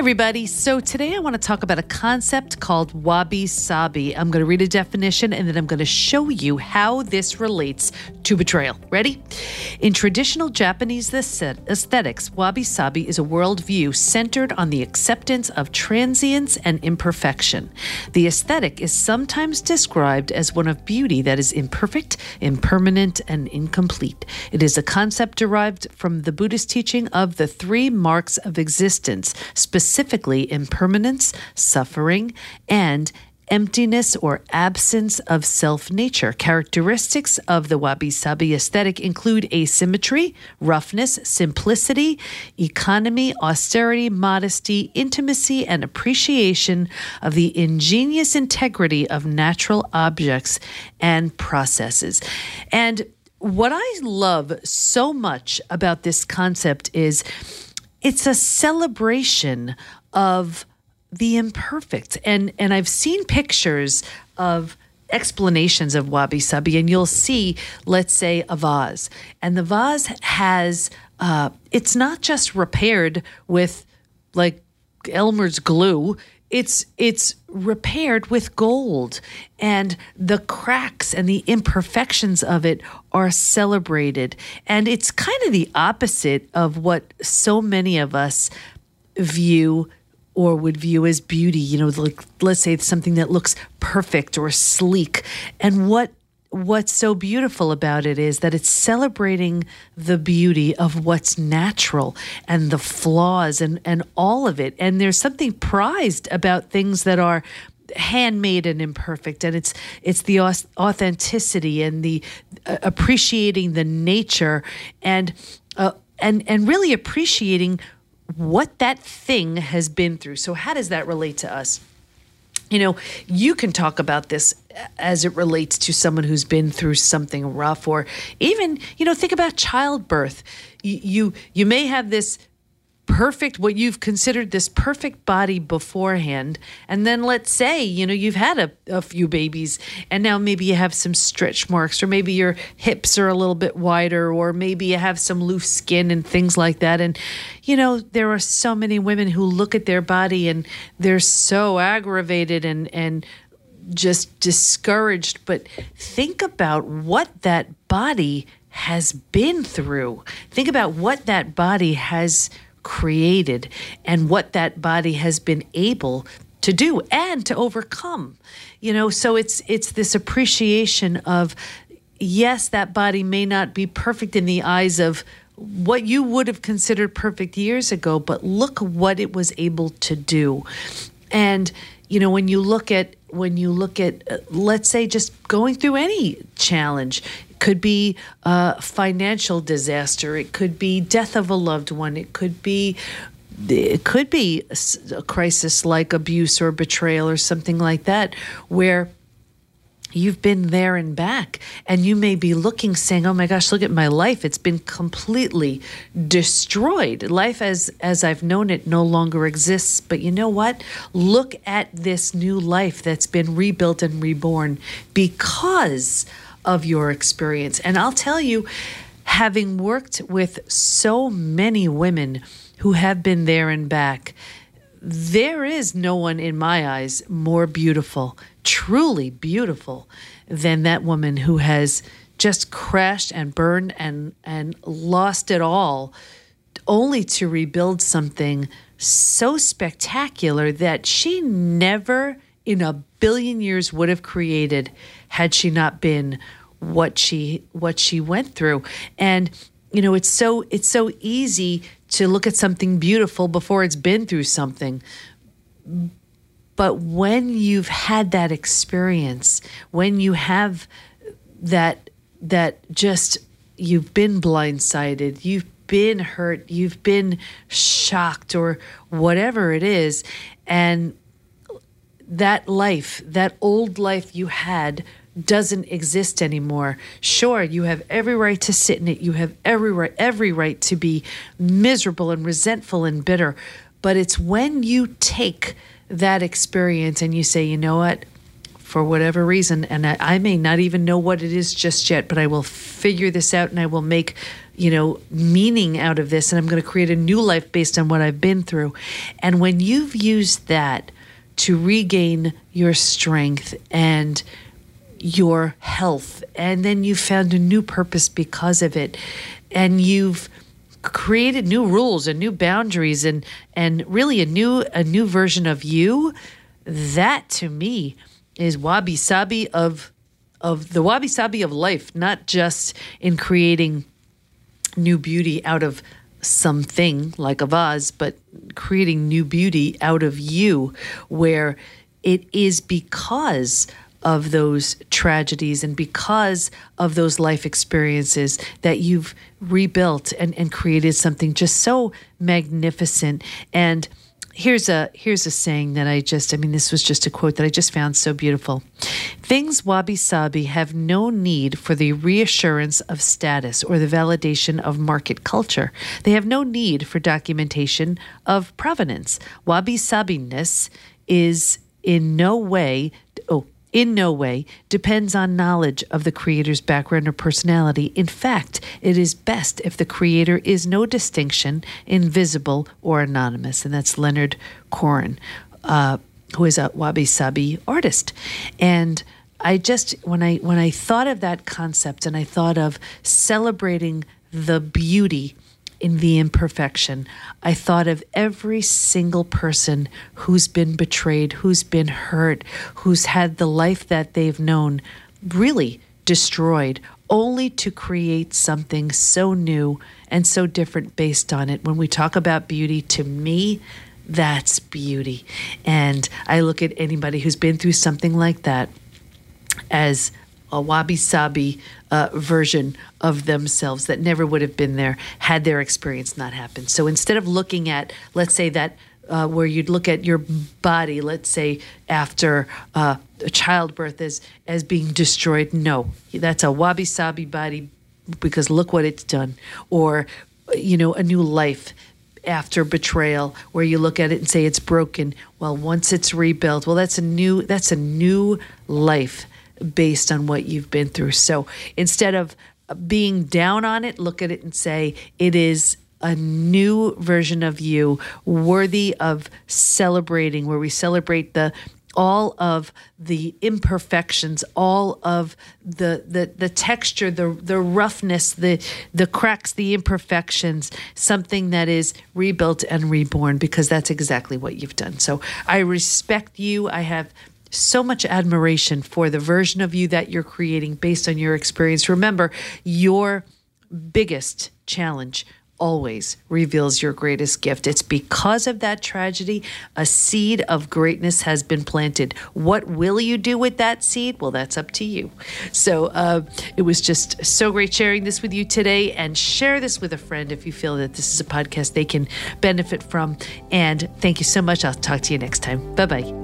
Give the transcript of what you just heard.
everybody. So, today I want to talk about a concept called wabi sabi. I'm going to read a definition and then I'm going to show you how this relates to betrayal. Ready? In traditional Japanese aesthetics, wabi sabi is a worldview centered on the acceptance of transience and imperfection. The aesthetic is sometimes described as one of beauty that is imperfect, impermanent, and incomplete. It is a concept derived from the Buddhist teaching of the three marks of existence, specifically specifically impermanence, suffering, and emptiness or absence of self nature. Characteristics of the wabi sabi aesthetic include asymmetry, roughness, simplicity, economy, austerity, modesty, intimacy, and appreciation of the ingenious integrity of natural objects and processes. And what I love so much about this concept is it's a celebration of the imperfect. And and I've seen pictures of explanations of wabi sabi, and you'll see, let's say, a vase, and the vase has uh, it's not just repaired with like Elmer's glue it's it's repaired with gold and the cracks and the imperfections of it are celebrated. And it's kind of the opposite of what so many of us view or would view as beauty you know like let's say something that looks perfect or sleek. And what what's so beautiful about it is that it's celebrating the beauty of what's natural and the flaws and, and all of it. And there's something prized about things that are handmade and imperfect. And it's it's the authenticity and the uh, appreciating the nature and uh, and and really appreciating what that thing has been through. So how does that relate to us? You know, you can talk about this as it relates to someone who's been through something rough, or even, you know, think about childbirth. You you, you may have this perfect what you've considered this perfect body beforehand and then let's say you know you've had a, a few babies and now maybe you have some stretch marks or maybe your hips are a little bit wider or maybe you have some loose skin and things like that and you know there are so many women who look at their body and they're so aggravated and and just discouraged but think about what that body has been through. Think about what that body has created and what that body has been able to do and to overcome. You know so it's it's this appreciation of yes that body may not be perfect in the eyes of what you would have considered perfect years ago but look what it was able to do. And you know when you look at when you look at uh, let's say just going through any challenge It could be a financial disaster. It could be death of a loved one. It could be it could be a crisis like abuse or betrayal or something like that where you've been there and back and you may be looking saying oh my gosh look at my life. It's been completely destroyed. Life as as i've known it no longer exists. But you know what? Look at this new life that's been rebuilt and reborn because of your experience. And I'll tell you, having worked with so many women who have been there and back, there is no one in my eyes more beautiful, truly beautiful, than that woman who has just crashed and burned and and lost it all only to rebuild something so spectacular that she never in a billion years would have created had she not been what she what she went through. And you know it's so it's so easy to look at something beautiful before it's been through something but when you've had that experience when you have that that just you've been blindsided you've been hurt you've been shocked or whatever it is and that life, that old life you had, doesn't exist anymore. Sure, you have every right to sit in it. You have every right, every right to be miserable and resentful and bitter. But it's when you take that experience and you say, you know what? for whatever reason, and I, I may not even know what it is just yet, but I will figure this out and I will make you know, meaning out of this, and I'm going to create a new life based on what I've been through. And when you've used that to regain your strength and your health, and then you found a new purpose because of it, and you've created new rules and new boundaries and and really a new a new version of you. That to me is wabi sabi of of the wabi sabi of life not just in creating new beauty out of something like a vase, but creating new beauty out of you, where it is because of those tragedies and because of those life experiences that you've rebuilt and, and created something just so magnificent. And here's a here's a saying that I just I mean this was just a quote that I just found so beautiful. Things wabi sabi have no need for the reassurance of status or the validation of market culture. They have no need for documentation of provenance. Wabi sabi ness is in no way oh in no way depends on knowledge of the creator's background or personality. In fact, it is best if the creator is no distinction, invisible, or anonymous. And that's Leonard Cohen, uh, who is a wabi sabi artist. And I just when I when I thought of that concept and I thought of celebrating the beauty in the imperfection. I thought of every single person who's been betrayed, who's been hurt, who's had the life that they've known really destroyed, only to create something so new and so different based on it. When we talk about beauty, to me, that's beauty. And I look at anybody who's been through something like that as a wabi sabi uh, version of themselves that never would have been there had their experience not happened. So instead of looking at, let's say, that uh, where you'd look at your body, let's say after uh, childbirth as as being destroyed. No, that's a wabi sabi body because look what it's done. Or you know, a new life after betrayal where you look at it and say it's broken well once it's rebuilt well that's a new that's a new life based on what you've been through. So instead of being down on it, look at it and say, it is a new version of you worthy of celebrating, where we celebrate the all of the imperfections, all of the the the texture, the the roughness, the the cracks, the imperfections, something that is rebuilt and reborn because that's exactly what you've done. So I respect you. I have so much admiration for the version of you that you're creating based on your experience. Remember, your biggest challenge always reveals your greatest gift. It's because of that tragedy, a seed of greatness has been planted. What will you do with that seed? Well, that's up to you. So uh, it was just so great sharing this with you today and share this with a friend if you feel that this is a podcast they can benefit from. And thank you so much. I'll talk to you next time. Bye bye.